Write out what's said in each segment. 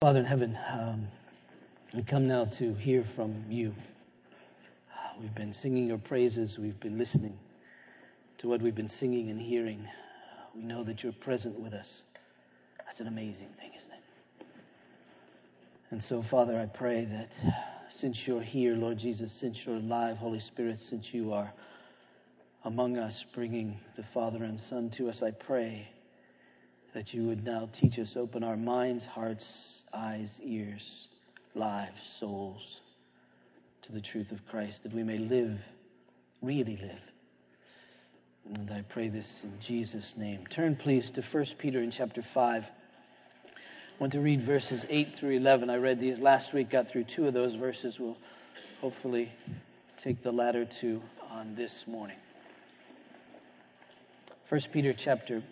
Father in heaven, um, we come now to hear from you. We've been singing your praises, we've been listening to what we've been singing and hearing. We know that you're present with us. That's an amazing thing, isn't it? And so, Father, I pray that since you're here, Lord Jesus, since you're alive, Holy Spirit, since you are among us, bringing the Father and Son to us, I pray that you would now teach us, open our minds, hearts, eyes, ears, lives, souls to the truth of Christ, that we may live, really live. And I pray this in Jesus' name. Turn, please, to 1 Peter in chapter 5. I want to read verses 8 through 11. I read these last week, got through two of those verses. We'll hopefully take the latter two on this morning. 1 Peter chapter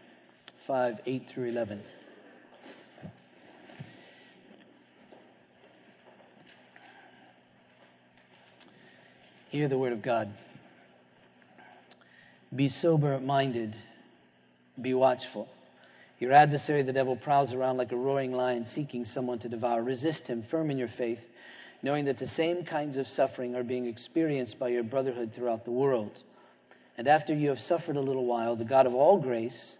5, 8 through 11. Hear the word of God. Be sober minded, be watchful. Your adversary, the devil, prowls around like a roaring lion seeking someone to devour. Resist him, firm in your faith, knowing that the same kinds of suffering are being experienced by your brotherhood throughout the world. And after you have suffered a little while, the God of all grace,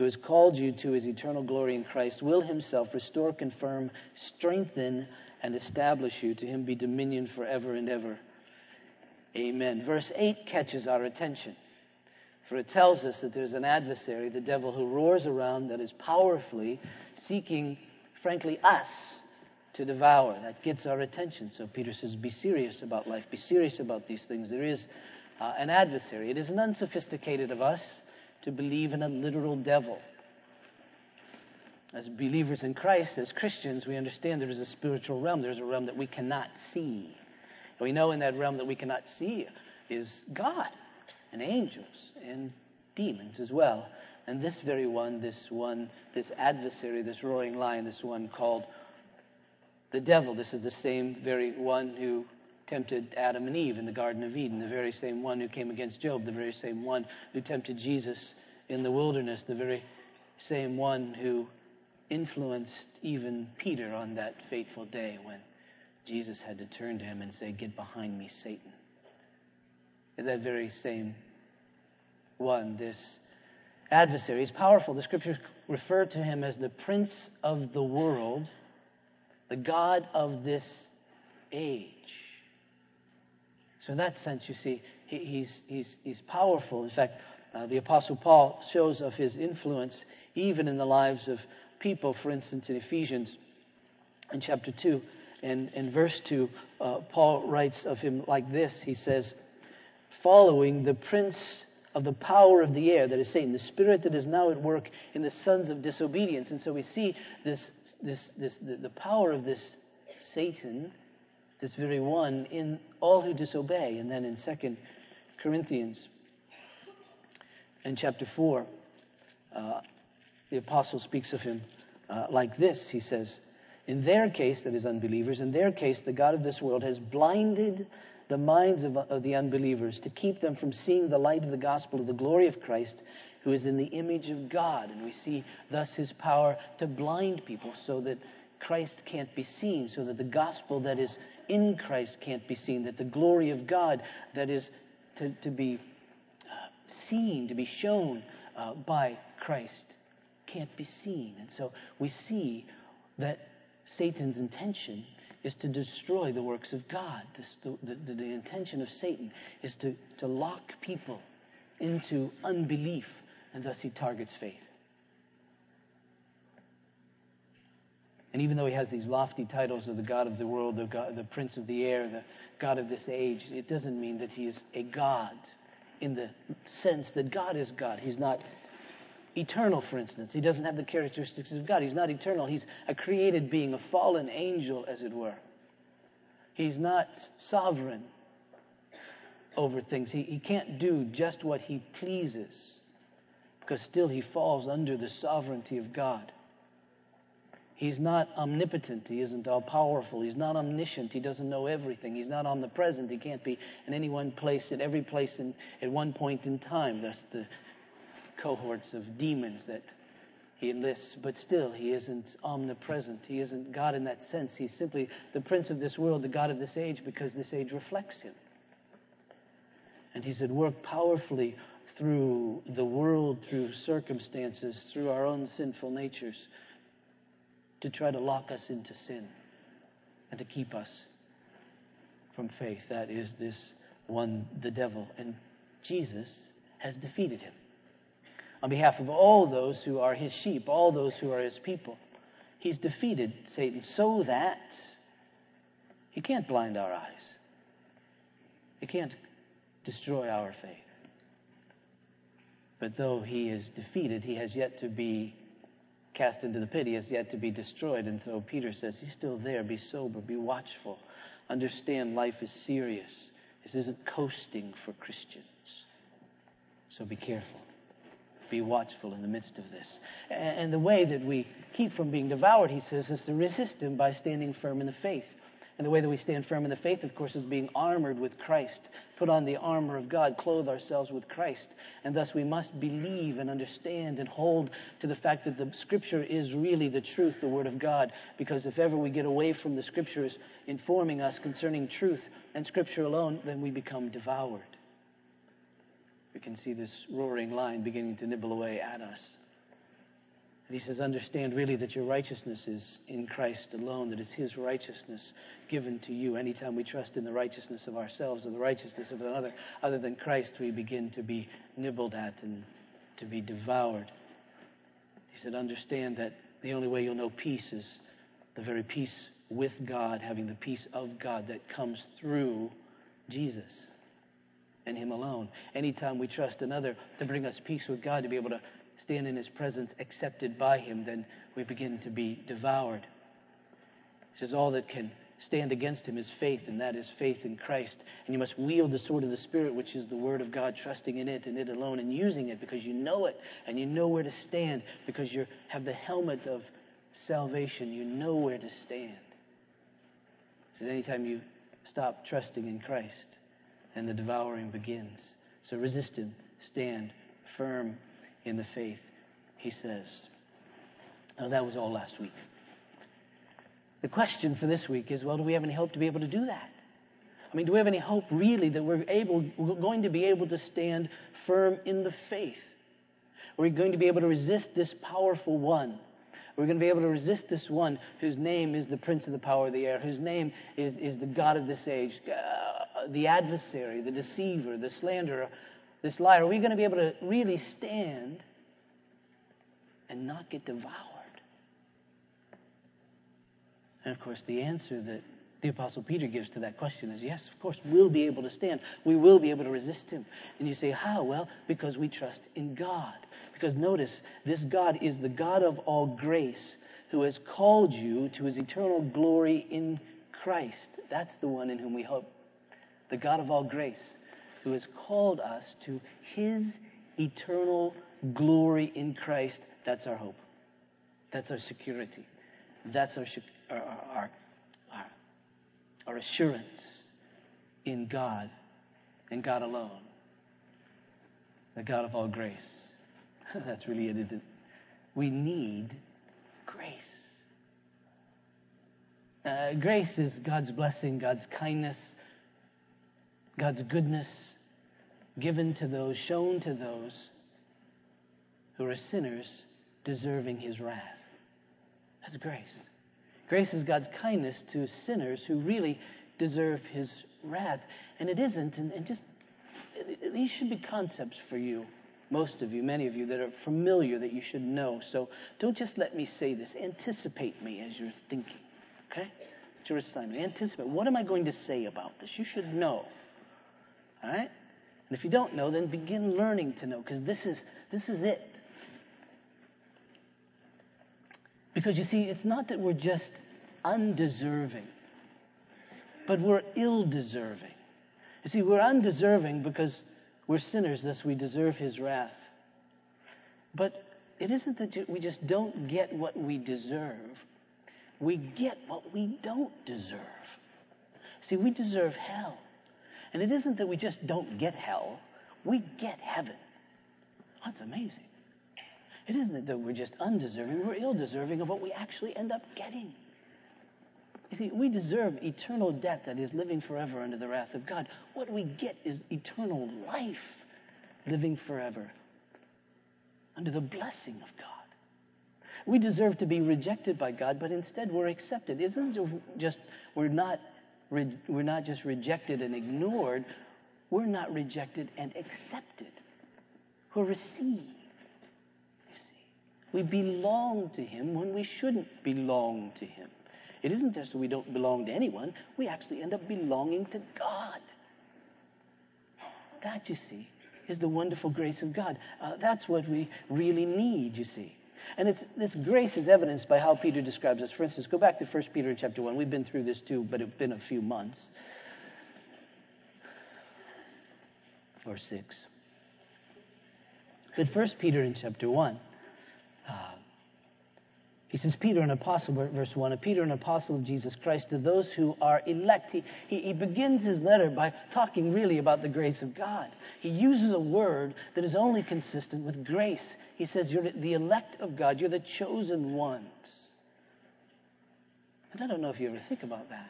who has called you to his eternal glory in Christ, will himself restore, confirm, strengthen, and establish you. To him be dominion forever and ever. Amen. Verse 8 catches our attention. For it tells us that there's an adversary, the devil, who roars around that is powerfully seeking, frankly, us to devour. That gets our attention. So Peter says, Be serious about life, be serious about these things. There is uh, an adversary. It is an unsophisticated of us to believe in a literal devil. As believers in Christ, as Christians, we understand there is a spiritual realm. There's a realm that we cannot see. And We know in that realm that we cannot see is God and angels and demons as well. And this very one, this one, this adversary, this roaring lion, this one called the devil, this is the same very one who tempted Adam and Eve in the Garden of Eden, the very same one who came against Job, the very same one who tempted Jesus in the wilderness, the very same one who influenced even Peter on that fateful day when Jesus had to turn to him and say, Get behind me, Satan. And that very same one, this adversary, is powerful. The scriptures refer to him as the prince of the world, the God of this age. So, in that sense, you see, he, he's, he's, he's powerful. In fact, uh, the Apostle Paul shows of his influence even in the lives of people. For instance, in Ephesians, in chapter 2, and in verse 2, uh, Paul writes of him like this He says, Following the prince of the power of the air, that is Satan, the spirit that is now at work in the sons of disobedience. And so we see this, this, this, the, the power of this Satan, this very one, in all who disobey. And then in 2 Corinthians, in chapter 4, uh, the apostle speaks of him uh, like this. He says, in their case, that is unbelievers, in their case, the God of this world has blinded the minds of, of, the unbelievers to keep them from seeing the light of the gospel of the glory of Christ, who is in the image of God. And we see thus his power to blind people so that Christ can't be seen, so that the gospel that is in Christ can't be seen, that the glory of God that is to, to be uh, seen, to be shown uh, by Christ, can't be seen. And so we see that Satan's intention is to destroy the works of God. This, the, the, the, intention of Satan is to, to lock people into unbelief, and thus he targets faith. And even though he has these lofty titles of the God of the world, the, God, the Prince of the air, the God of this age, it doesn't mean that he is a God in the sense that God is God. He's not eternal, for instance. He doesn't have the characteristics of God. He's not eternal. He's a created being, a fallen angel, as it were. He's not sovereign over things. He, he can't do just what he pleases because still he falls under the sovereignty of God. He's not omnipotent. He isn't all powerful. He's not omniscient. He doesn't know everything. He's not omnipresent. He can't be in any one place at every place in, at one point in time. Thus, the cohorts of demons that He enlists, but still, he isn't omnipresent. He isn't God in that sense. He's simply the prince of this world, the God of this age, because this age reflects him. And he said, work powerfully through the world, through circumstances, through our own sinful natures, to try to lock us into sin and to keep us from faith. That is this one, the devil. And Jesus has defeated him on behalf of all those who are his sheep, all those who are his people. He's defeated Satan so that he can't blind our eyes. He can't destroy our faith. But though he is defeated, he has yet to be cast into the pit. He has yet to be destroyed. And so Peter says, He's still there. Be sober. Be watchful. Understand life is serious. This isn't coasting for Christians. So be careful be watchful in the midst of this. And the way that we keep from being devoured, he says, is to resist him by standing firm in the faith. And the way that we stand firm in the faith, of course, is being armored with Christ. Put on the armor of God, clothe ourselves with Christ. And thus we must believe and understand and hold to the fact that the Scripture is really the truth, the Word of God. Because if ever we get away from the Scriptures informing us concerning truth and Scripture alone, then we become devoured we can see this roaring lion beginning to nibble away at us. And he says, Understand really that your righteousness is in Christ alone, that it's his righteousness given to you. Anytime we trust in the righteousness of ourselves or the righteousness of another other than Christ, we begin to be nibbled at and to be devoured. He said, Understand that the only way you'll know peace is the very peace with God, having the peace of God that comes through Jesus and Him alone. Anytime we trust another to bring us peace with God, to be able to stand in His presence accepted by Him, then we begin to be devoured. He says, All that can stand against Him is faith, and that is faith in Christ. And you must wield the sword of the Spirit, which is the Word of God, trusting in it and it alone, and using it because you know it and you know where to stand because you have the helmet of salvation. You know where to stand. He says, Anytime you stop trusting in Christ, and the devouring begins. So resist him, stand firm in the faith, he says. Now, that was all last week. The question for this week is well, do we have any hope to be able to do that? I mean, do we have any hope really that we're able, we're going to be able to stand firm in the faith? Are we going to be able to resist this powerful one? We're going to be able to resist this one whose name is the prince of the power of the air, whose name is, is the God of this age, uh, the adversary, the deceiver, the slanderer, this liar, are we going to be able to really stand and not get devoured? And of course, the answer that the Apostle Peter gives to that question is yes, of course, we'll be able to stand. We will be able to resist him. And you say, how? Well, because we trust in God. Because notice, this God is the God of all grace who has called you to his eternal glory in Christ. That's the one in whom we hope the God of all grace, who has called us to his eternal glory in Christ. That's our hope. That's our security. That's our, our, our, our, assurance in God and God alone. The God of all grace. That's really it. We need grace. Uh, grace is God's blessing, God's kindness, God's goodness given to those, shown to those who are sinners deserving his wrath. That's grace. Grace is God's kindness to sinners who really deserve his wrath. And it isn't, and, and just, these should be concepts for you, most of you, many of you, that are familiar that you should know. So don't just let me say this. Anticipate me as you're thinking, okay? It's your assignment. Anticipate. What am I going to say about this? You should know. All right? And if you don't know, then begin learning to know, because this is, this is it. Because you see, it's not that we're just undeserving, but we're ill deserving. You see, we're undeserving because we're sinners, thus we deserve his wrath. But it isn't that we just don't get what we deserve, we get what we don't deserve. See, we deserve hell. And it isn't that we just don't get hell, we get heaven. That's amazing. It isn't that we're just undeserving, we're ill deserving of what we actually end up getting. You see, we deserve eternal death, that is, living forever under the wrath of God. What we get is eternal life, living forever under the blessing of God. We deserve to be rejected by God, but instead we're accepted. Isn't it just we're not we're not just rejected and ignored, we're not rejected and accepted. We're received. We belong to Him when we shouldn't belong to Him. It isn't just that we don't belong to anyone, we actually end up belonging to God. That, you see, is the wonderful grace of God. Uh, that's what we really need, you see. And it's, this grace is evidenced by how Peter describes us. For instance, go back to 1 Peter in chapter 1. We've been through this too, but it's been a few months or 6. But 1 Peter in chapter 1, uh, he says, Peter, an apostle, verse 1, Peter, an apostle of Jesus Christ, to those who are elect. He, he, he, begins his letter by talking really about the grace of God. He uses a word that is only consistent with grace. He says, You're the elect of God, you're the chosen ones. And I don't know if you ever think about that.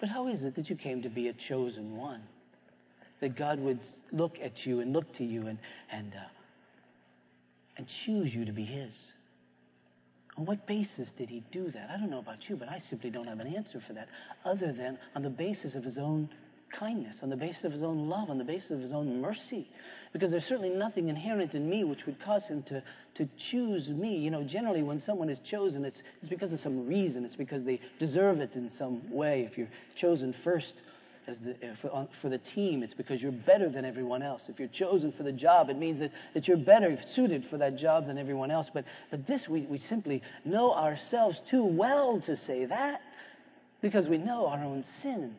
But how is it that you came to be a chosen one? That God would look at you and look to you and, and, uh, and choose you to be His? On what basis did he do that? I don't know about you, but I simply don't have an answer for that, other than on the basis of his own kindness, on the basis of his own love, on the basis of his own mercy. Because there's certainly nothing inherent in me which would cause him to, to choose me. You know, generally when someone is chosen, it's, it's because of some reason. It's because they deserve it in some way. If you're chosen first as the, for, for, the team, it's because you're better than everyone else. If you're chosen for the job, it means that, that you're better suited for that job than everyone else. But, but this, we, we simply know ourselves too well to say that because we know our own sin.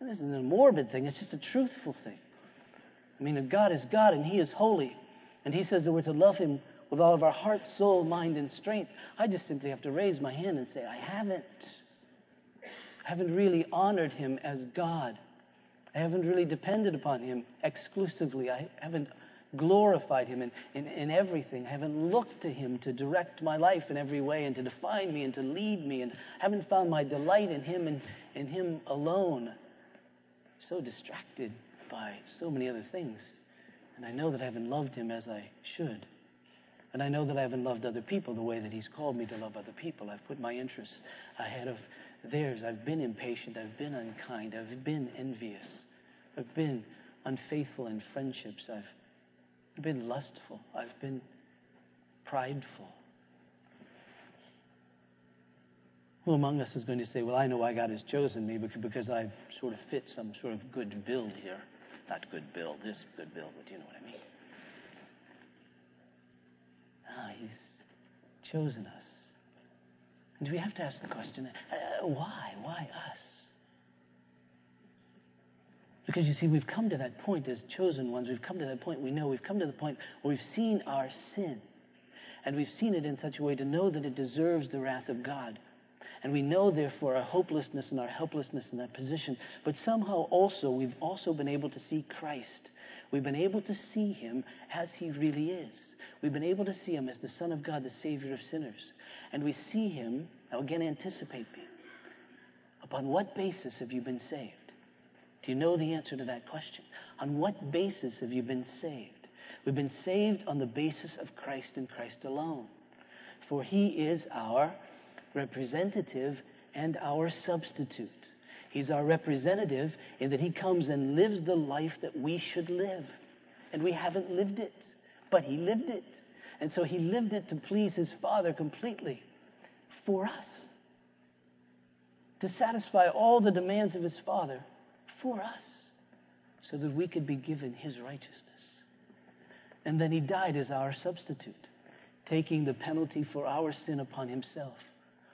And this isn't a morbid thing, it's just a truthful thing. I mean, God is God and He is holy. And He says that we're to love Him with all of our heart, soul, mind, and strength. I just simply have to raise my hand and say, I haven't haven't really honored him as God. I haven't really depended upon him exclusively. I haven't glorified him in, in, in, everything. I haven't looked to him to direct my life in every way and to define me and to lead me and I haven't found my delight in him and in him alone. So distracted by so many other things. And I know that I haven't loved him as I should. And I know that I haven't loved other people the way that he's called me to love other people. I've put my interests ahead of theirs. I've been impatient. I've been unkind. I've been envious. I've been unfaithful in friendships. I've been lustful. I've been prideful. Who among us is going to say, Well, I know why God has chosen me because I sort of fit some sort of good build here? Not good build, this good build, but you know what I mean. Ah, He's chosen us. And we have to ask the question uh, why? Why us? Because you see, we've come to that point as chosen ones. We've come to that point we know. We've come to the point where we've seen our sin. And we've seen it in such a way to know that it deserves the wrath of God. And we know, therefore, our hopelessness and our helplessness in that position. But somehow also, we've also been able to see Christ. We've been able to see him as he really is. We've been able to see him as the Son of God, the Savior of sinners. And we see him, now again, anticipate me. Upon what basis have you been saved? Do you know the answer to that question? On what basis have you been saved? We've been saved on the basis of Christ and Christ alone. For he is our representative and our substitute. He's our representative in that he comes and lives the life that we should live. And we haven't lived it, but he lived it. And so he lived it to please his Father completely for us, to satisfy all the demands of his Father for us, so that we could be given his righteousness. And then he died as our substitute, taking the penalty for our sin upon himself.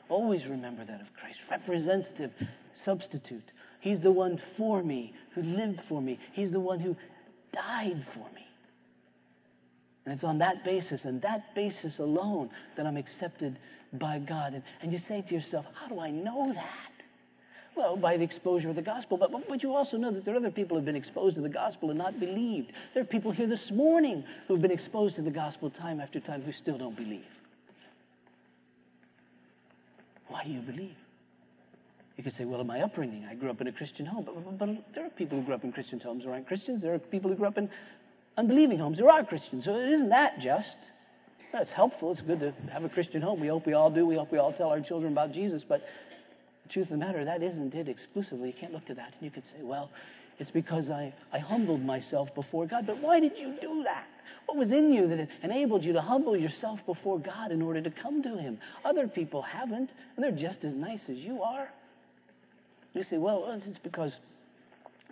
Always remember that of Christ. Representative, substitute. He's the one for me, who lived for me. He's the one who died for me. And it's on that basis and that basis alone that I'm accepted by God. And, and you say to yourself, How do I know that? Well, by the exposure of the gospel. But, but you also know that there are other people who have been exposed to the gospel and not believed. There are people here this morning who have been exposed to the gospel time after time who still don't believe. Why do you believe? You could say, well, in my upbringing, I grew up in a Christian home. But, but, but, there are people who grew up in Christian homes who aren't Christians. There are people who grew up in unbelieving homes who are Christians. So it isn't that just. It's helpful. It's good to have a Christian home. We hope we all do. We hope we all tell our children about Jesus. But the truth of the matter, that isn't it exclusively. You can't look to that. And you could say, well, it's because I, I humbled myself before God. But why did you do that? What was in you that enabled you to humble yourself before God in order to come to Him? Other people haven't, and they're just as nice as you are. You say, well, it's because,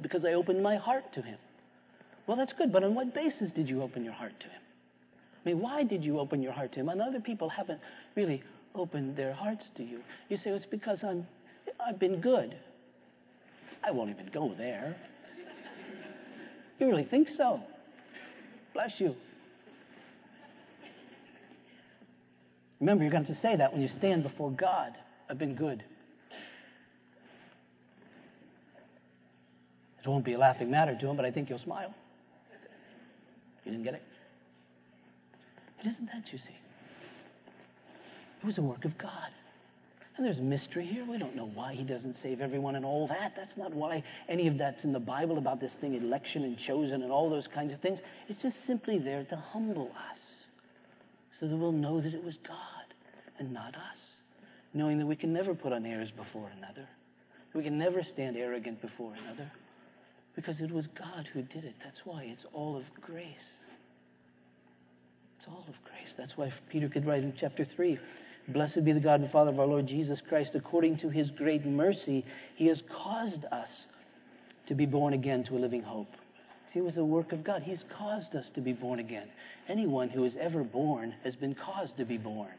because I opened my heart to Him. Well, that's good, but on what basis did you open your heart to Him? I mean, why did you open your heart to Him? And other people haven't really opened their hearts to you. You say, well, it's because I'm, I've been good. I won't even go there. You really think so? Bless you. Remember, you're going to to say that when you stand before God. I've been good. It won't be a laughing matter to him, but I think you'll smile. You didn't get it? It isn't that, you see. It was a work of God. And there's mystery here. We don't know why he doesn't save everyone and all that. That's not why any of that's in the Bible about this thing, election and chosen and all those kinds of things. It's just simply there to humble us so that we'll know that it was God and not us. Knowing that we can never put on airs before another. We can never stand arrogant before another. Because it was God who did it. That's why it's all of grace. It's all of grace. That's why Peter could write in chapter 3 Blessed be the God and Father of our Lord Jesus Christ. According to his great mercy, he has caused us to be born again to a living hope. See, it was a work of God. He's caused us to be born again. Anyone who is ever born has been caused to be born.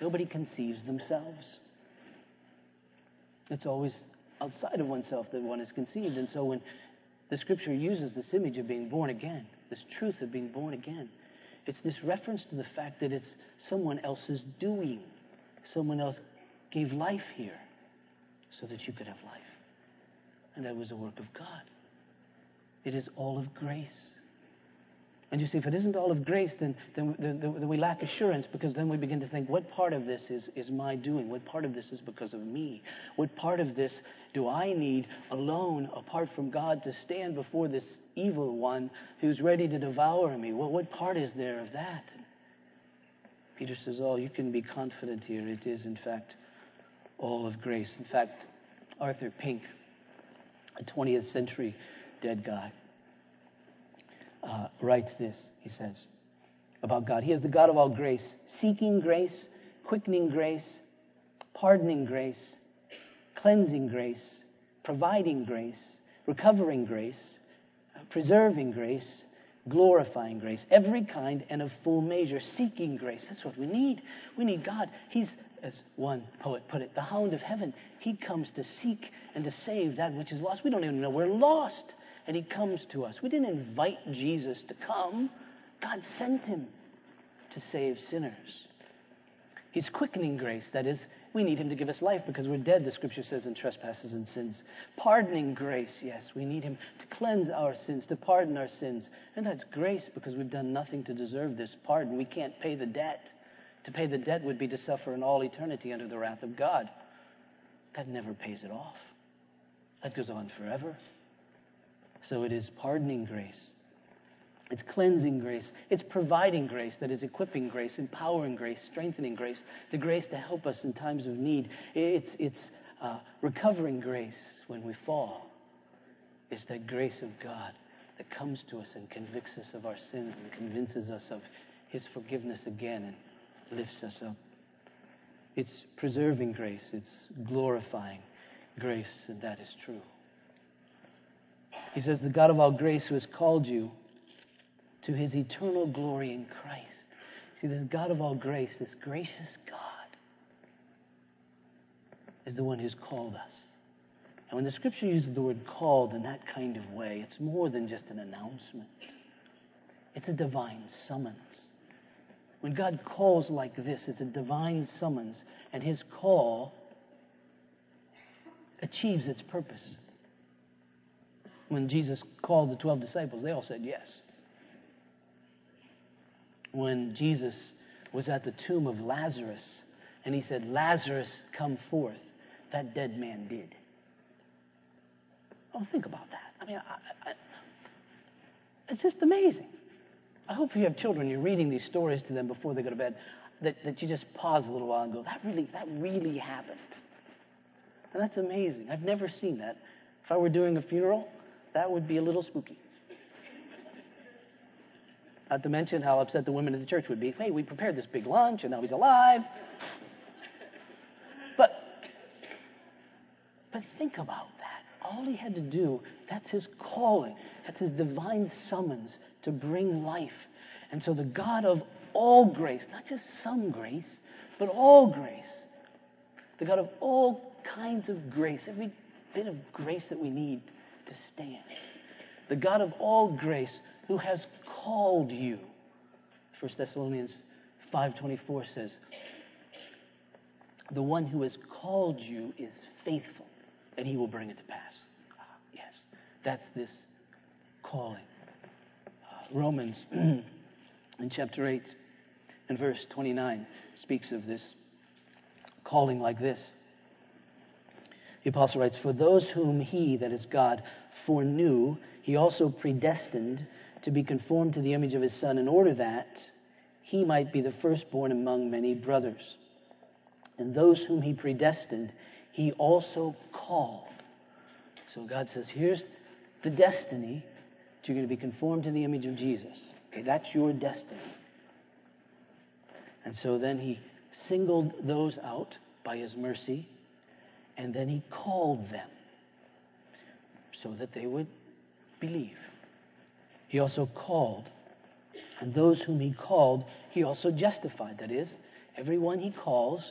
Nobody conceives themselves. It's always outside of oneself that one is conceived. And so when the scripture uses this image of being born again, this truth of being born again, it's this reference to the fact that it's someone else's doing. Someone else gave life here so that you could have life. And that was a work of God. It is all of grace. And you see, if it isn't all of grace, then, then, then, then, we lack assurance because then we begin to think, what part of this is, is my doing? What part of this is because of me? What part of this do I need alone, apart from God, to stand before this evil one who's ready to devour me? Well, what part is there of that? Peter says, Oh, you can be confident here. It is, in fact, all of grace. In fact, Arthur Pink, a 20th century dead guy, uh, writes this, he says, about God. He is the God of all grace, seeking grace, quickening grace, pardoning grace, cleansing grace, providing grace, recovering grace, preserving grace, glorifying grace, every kind and of full measure, seeking grace. That's what we need. We need God. He's, as one poet put it, the hound of heaven. He comes to seek and to save that which is lost. We don't even know we're lost and he comes to us. We didn't invite Jesus to come, God sent him to save sinners. He's quickening grace. That is, we need him to give us life because we're dead, the scripture says, in trespasses and sins. Pardoning grace, yes, we need him to cleanse our sins, to pardon our sins. And that's grace because we've done nothing to deserve this pardon. We can't pay the debt. To pay the debt would be to suffer in all eternity under the wrath of God. That never pays it off. That goes on forever. So it is pardoning grace. It's cleansing grace. It's providing grace, that is, equipping grace, empowering grace, strengthening grace, the grace to help us in times of need. It's, it's uh, recovering grace when we fall. It's that grace of God that comes to us and convicts us of our sins and convinces us of His forgiveness again and lifts us up. It's preserving grace, it's glorifying grace, and that is true. He says, The God of all grace who has called you to his eternal glory in Christ. See, this God of all grace, this gracious God, is the one who's called us. And when the scripture uses the word called in that kind of way, it's more than just an announcement, it's a divine summons. When God calls like this, it's a divine summons, and his call achieves its purpose. When Jesus called the 12 disciples, they all said yes. When Jesus was at the tomb of Lazarus and he said, Lazarus, come forth, that dead man did. Oh, think about that. I mean, I, I, it's just amazing. I hope you have children, you're reading these stories to them before they go to bed, that, that you just pause a little while and go, that really, that really happened. And that's amazing. I've never seen that. If I were doing a funeral, that would be a little spooky. Not to mention how upset the women in the church would be. Hey, we prepared this big lunch and now he's alive. But, but think about that. All he had to do, that's his calling. That's his divine summons to bring life. And so the God of all grace, not just some grace, but all grace, the God of all kinds of grace, every bit of grace that we need to stand. The God of all grace who has called you. 1 Thessalonians 5:24 says, "The one who has called you is faithful, and he will bring it to pass." Ah, yes, that's this calling. Uh, Romans in chapter 8 and verse 29 speaks of this calling like this. The apostle writes, For those whom he, that is God, foreknew, he also predestined to be conformed to the image of his Son, in order that he might be the firstborn among many brothers. And those whom he predestined, he also called. So God says, Here's the destiny. You're going to be conformed to the image of Jesus. Okay, that's your destiny. And so then he singled those out by his mercy and then he called them so that they would believe. He also called, and those whom he called, he also justified. That is, everyone he calls,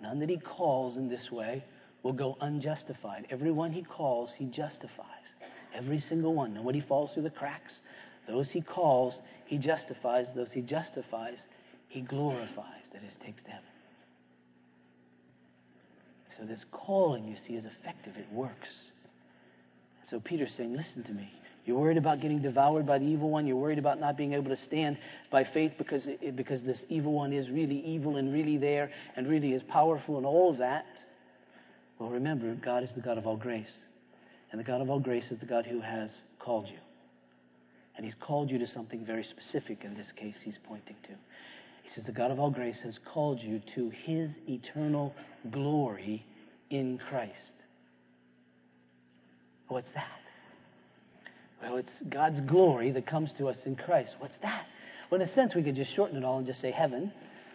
none that he calls in this way will go unjustified. Everyone he calls, he justifies. Every single one. Nobody falls through the cracks. Those he calls, he justifies. Those he justifies, he glorifies. That is, takes to heaven. So this calling, you see, is effective. It works. So Peter's saying, listen to me. You're worried about getting devoured by the evil one. You're worried about not being able to stand by faith because, it, because this evil one is really evil and really there and really is powerful and all that. Well, remember, God is the God of all grace. And the God of all grace is the God who has called you. And he's called you to something very specific in this case he's pointing to. He says, The God of all grace has called you to his eternal glory in Christ. What's that? Well, it's God's glory that comes to us in Christ. What's that? Well, in a sense, we could just shorten it all and just say heaven.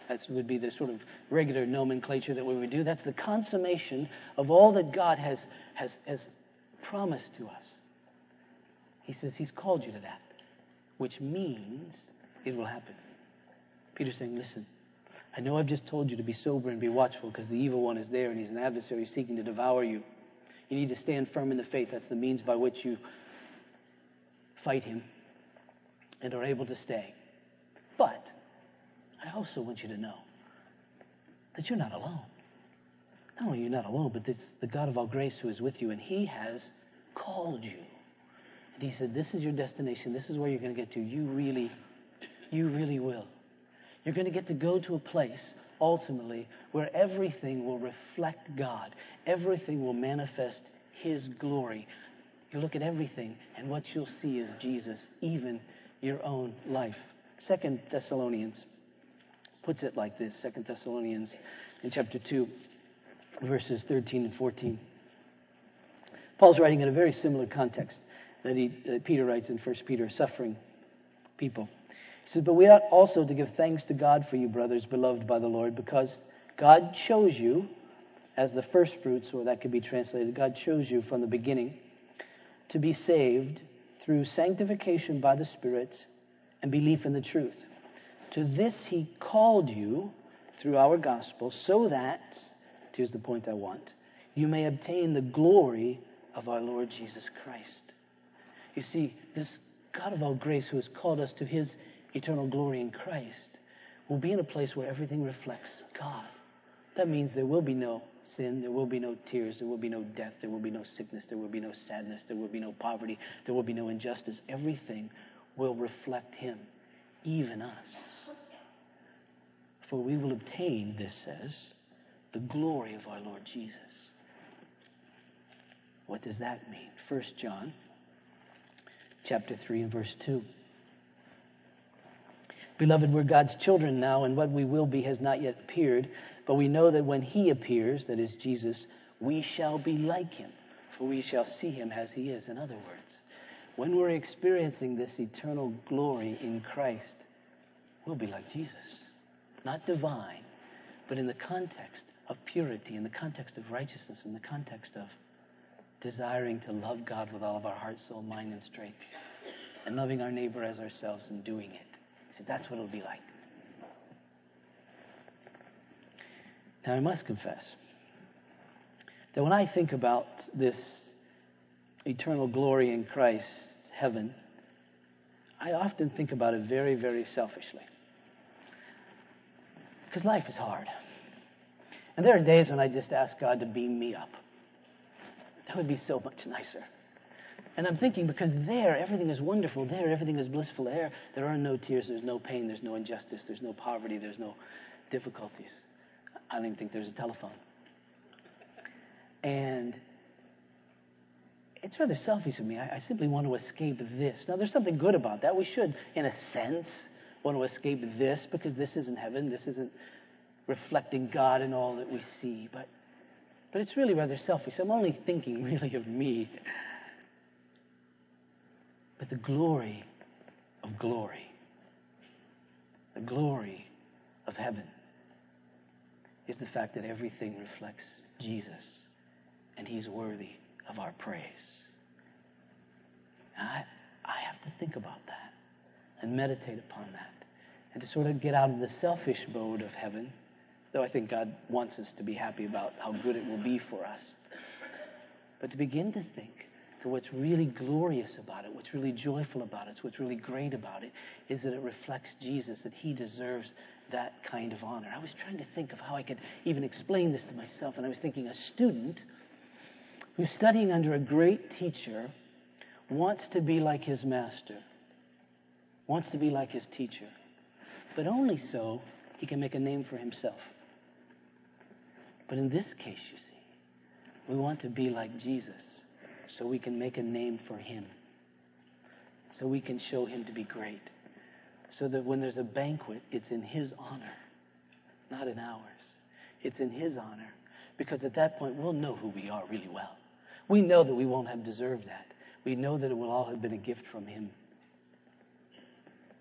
That would be the sort of regular nomenclature that we would do. That's the consummation of all that God has, has, has promised to us. He says He's called you to that, which means it will happen. Peter's saying, listen, I know I've just told you to be sober and be watchful because the evil one is there and he's an adversary seeking to devour you. You need to stand firm in the faith. That's the means by which you fight him and are able to stay. But I also want you to know that you're not alone. Not only are you not alone, but it's the God of all grace who is with you, and he has called you. And he said, This is your destination. This is where you're going to get to. You really, you really will. You're going to get to go to a place ultimately where everything will reflect God, everything will manifest His glory. You look at everything, and what you'll see is Jesus, even your own life. Second Thessalonians puts it like this Second Thessalonians in chapter 2, verses 13 and 14. Paul's writing in a very similar context that, he, that Peter writes in 1 Peter, suffering people. He says, But we ought also to give thanks to God for you, brothers, beloved by the Lord, because God chose you as the first fruits, or that could be translated, God chose you from the beginning to be saved through sanctification by the Spirit and belief in the truth. To this he called you through our gospel, so that, here's the point I want, you may obtain the glory of our Lord Jesus Christ. You see, this God of all grace who has called us to his eternal glory in Christ, will be in a place where everything reflects God. That means there will be no sin, there will be no tears, there will be no death, there will be no sickness, there will be no sadness, there will be no poverty, there will be no injustice. Everything will reflect Him, even us. For we will obtain, this says, the glory of our Lord Jesus. What does that mean? 1 John chapter 3 and verse 2. Beloved, we're God's children now, and what we will be has not yet appeared. But we know that when he appears, that is Jesus, we shall be like him, for we shall see him as he is. In other words, when we're experiencing this eternal glory in Christ, we'll be like Jesus. Not divine, but in the context of purity, in the context of righteousness, in the context of desiring to love God with all of our heart, soul, mind, and strength, and loving our neighbor as ourselves and doing it. See, that's what it'll be like. Now, I must confess that when I think about this eternal glory in Christ, heaven, I often think about it very, very selfishly. Because life is hard. And there are days when I just ask God to beam me up. That would be so much nicer. And I'm thinking because there everything is wonderful, there everything is blissful, there there are no tears, there's no pain, there's no injustice, there's no poverty, there's no difficulties. I don't even think there's a telephone. And it's rather selfish of me. I, I, simply want to escape this. Now, there's something good about that. We should, in a sense, want to escape this because this isn't heaven. This isn't reflecting God in all that we see. But, but it's really rather selfish. I'm only thinking really of me. But the glory of glory, the glory of heaven, is the fact that everything reflects Jesus and he's worthy of our praise. I, I have to think about that and meditate upon that and to sort of get out of the selfish mode of heaven, though I think God wants us to be happy about how good it will be for us, but to begin to think that what's really glorious about it, what's really joyful about it, what's really great about it, is that it reflects Jesus, that he deserves that kind of honor. I was trying to think of how I could even explain this to myself, and I was thinking a student who's studying under a great teacher wants to be like his master, wants to be like his teacher, but only so he can make a name for himself. But in this case, you see, we want to be like Jesus so we can make a name for him, so we can show him to be great so that when there's a banquet, it's in His honor, not in ours. It's in His honor. Because at that point, we'll know who we are really well. We know that we won't have deserved that. We know that it will all have been a gift from Him.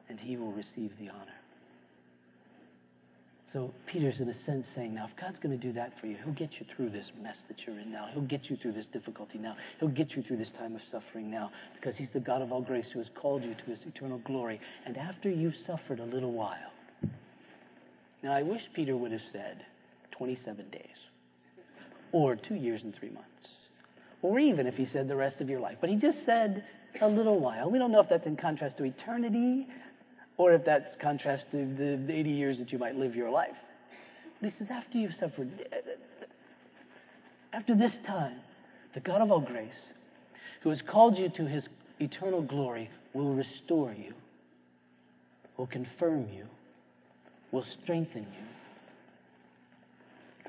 And He will receive the honor. So Peter's, in a sense, saying, now, if God's going to do that for you, He'll get you through this mess that you're in now. He'll get you through this difficulty now. He'll get you through this time of suffering now, because He's the God of all grace who has called you to His eternal glory. And after you've suffered a little while, now I wish Peter would have said 27 days, or two years and three months, or even if he said the rest of your life. But he just said a little while. We don't know if that's in contrast to eternity or if that's contrast to the 80 years that you might live your life. But he says, after you've suffered, uh, after this time, the God of all grace, who has called you to his eternal glory, will restore you, will confirm you, will strengthen you,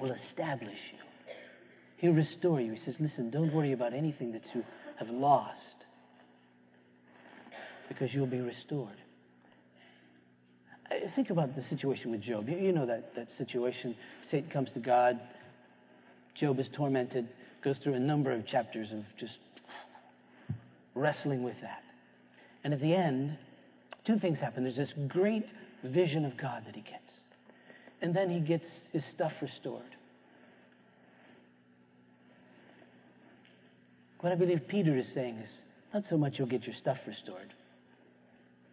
will establish you. He'll restore you. He says, listen, don't worry about anything that you have lost because you'll be restored think about the situation with Job. You know that, that situation. Satan comes to God. Job is tormented, goes through a number of chapters of just wrestling with that. And at the end, two things happen. There's this great vision of God that he gets. And then he gets his stuff restored. What I believe Peter is saying is not so much you'll get your stuff restored,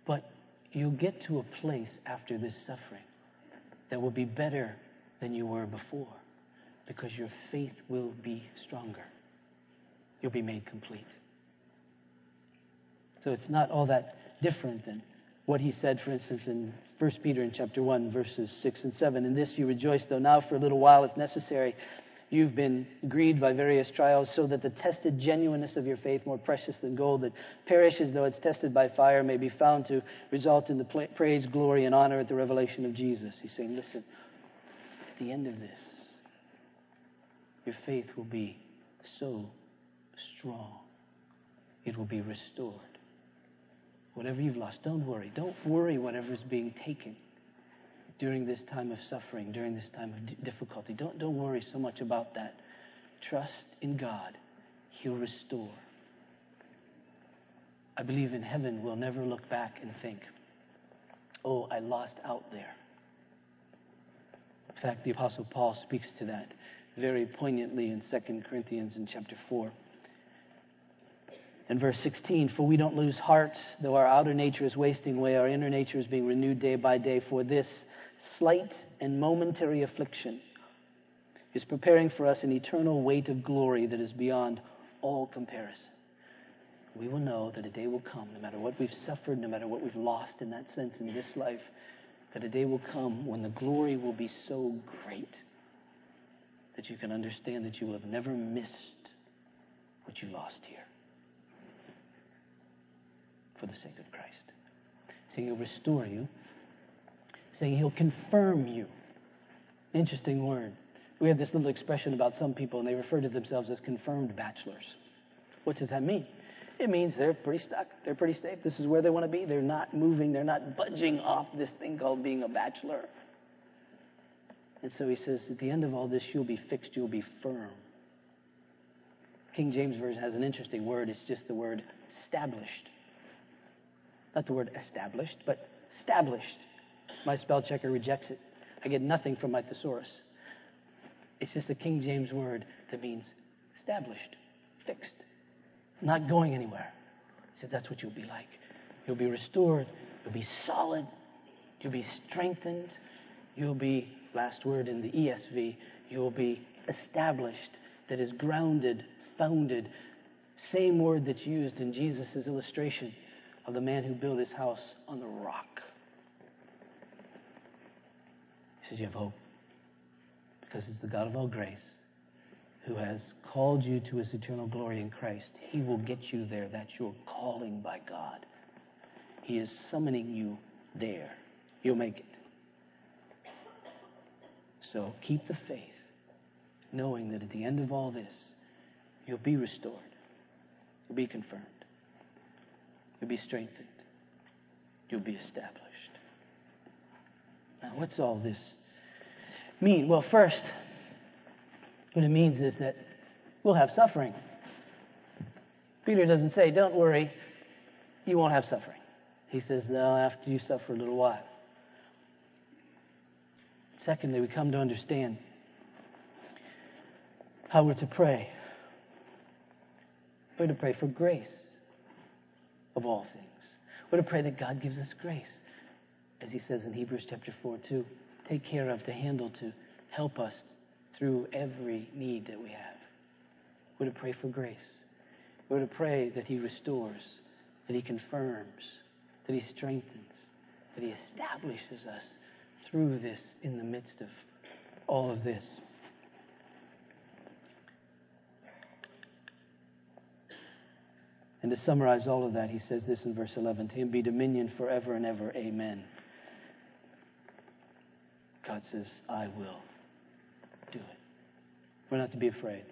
but you'll get to a place after this suffering that will be better than you were before because your faith will be stronger. You'll be made complete. So it's not all that different than what he said, for instance, in 1 Peter in chapter 1, verses 6 and 7. In this you rejoice, though now for a little while, if necessary, You've been grieved by various trials, so that the tested genuineness of your faith, more precious than gold that perishes though it's tested by fire, may be found to result in the praise, glory, and honor at the revelation of Jesus. He's saying, listen, at the end of this, your faith will be so strong, it will be restored. Whatever you've lost, don't worry. Don't worry whatever is being taken during this time of suffering, during this time of difficulty. Don't, don't worry so much about that. Trust in God, He'll restore. I believe in heaven we'll never look back and think, oh, I lost out there. In fact, the Apostle Paul speaks to that very poignantly in 2 Corinthians in chapter 4. In verse 16, for we don't lose heart, though our outer nature is wasting away, our inner nature is being renewed day by day. For this slight and momentary affliction is preparing for us an eternal weight of glory that is beyond all comparison. We will know that a day will come, no matter what we've suffered, no matter what we've lost in that sense in this life, that a day will come when the glory will be so great that you can understand that you will have never missed what you lost here for the sake of Christ. Saying he'll restore you, saying he'll confirm you. Interesting word. We have this little expression about some people, and they refer to themselves as confirmed bachelors. What does that mean? It means they're pretty stuck. They're pretty safe. This is where they want to be. They're not moving. They're not budging off this thing called being a bachelor. And so he says, at the end of all this, you'll be fixed. You'll be firm. King James Version has an interesting word. It's just the word stablish. Not the word established, but stablish. My spell checker rejects it. I get nothing from my thesaurus. It's just a King James word that means established, fixed, not going anywhere. He says that's what you'll be like. You'll be restored. You'll be solid. You'll be strengthened. You'll be, last word in the ESV, you'll be established, that is grounded, founded. Same word that's used in Jesus' illustration of the man who built his house on the rock. You have hope. Because it's the God of all grace who has called you to his eternal glory in Christ. He will get you there. That's your calling by God. He is summoning you there. You'll make it. So keep the faith, knowing that at the end of all this, you'll be restored, you'll be confirmed. You'll be strengthened. You'll be established. Now, what's all this mean? Well, first, what it means is that we'll have suffering. Peter doesn't say, don't worry, you won't have suffering. He says, no, after you suffer a little while. Secondly, we come to understand how we're to pray. We're to pray for grace of all things. We're to pray that God gives us grace, as he says in Hebrews chapter 4, to take care of, to handle, to help us through every need that we have. We're to pray for grace. We're to pray that he restores, that he confirms, that he strengthens, that he establishes us through this in the midst of all of this. And to summarize all of that, he says this in verse 11 To him be dominion forever and ever. Amen. God says, I will do it. We're not to be afraid,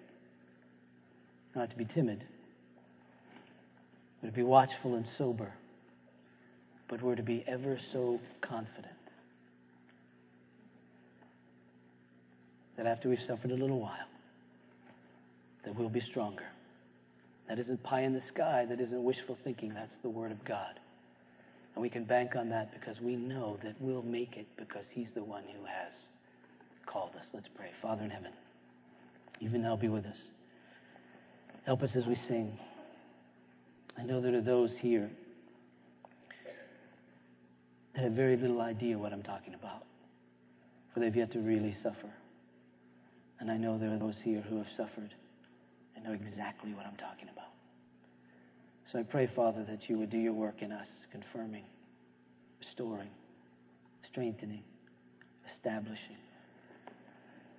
not to be timid, we're to be watchful and sober, but we're to be ever so confident that after we've suffered a little while, that we'll be stronger. That isn't pie in the sky. That isn't wishful thinking. That's the Word of God. And we can bank on that because we know that we'll make it because He's the one who has called us. Let's pray. Father in heaven, even now be with us. Help us as we sing. I know there are those here that have very little idea what I'm talking about, for they've yet to really suffer. And I know there are those here who have suffered and know exactly what I'm talking about. So I pray, Father, that you would do your work in us, confirming, restoring, strengthening, establishing.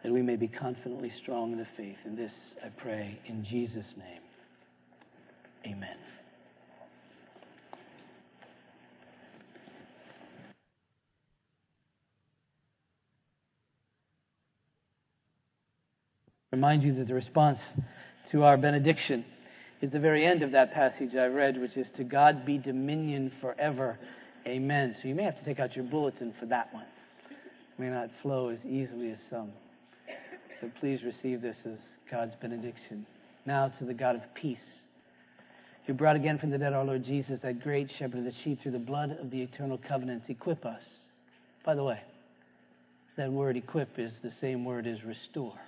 that we may be confidently strong in the faith. And this I pray in Jesus' name. Amen. Remind you that the response to our benediction is the very end of that passage I read, which is To God be dominion forever. Amen. So you may have to take out your bulletin for that one. It may not flow as easily as some. But please receive this as God's benediction. Now to the God of peace, who brought again from the dead our Lord Jesus, that great shepherd of the sheep, through the blood of the eternal covenant, equip us. By the way, that word equip is the same word as restore.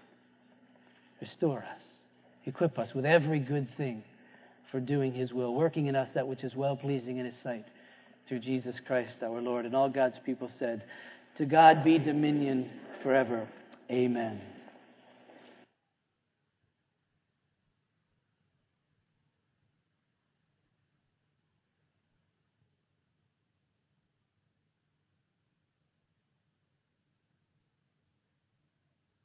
Restore us. Equip us with every good thing for doing his will, working in us that which is well pleasing in his sight through Jesus Christ our Lord. And all God's people said, To God be dominion forever. Amen.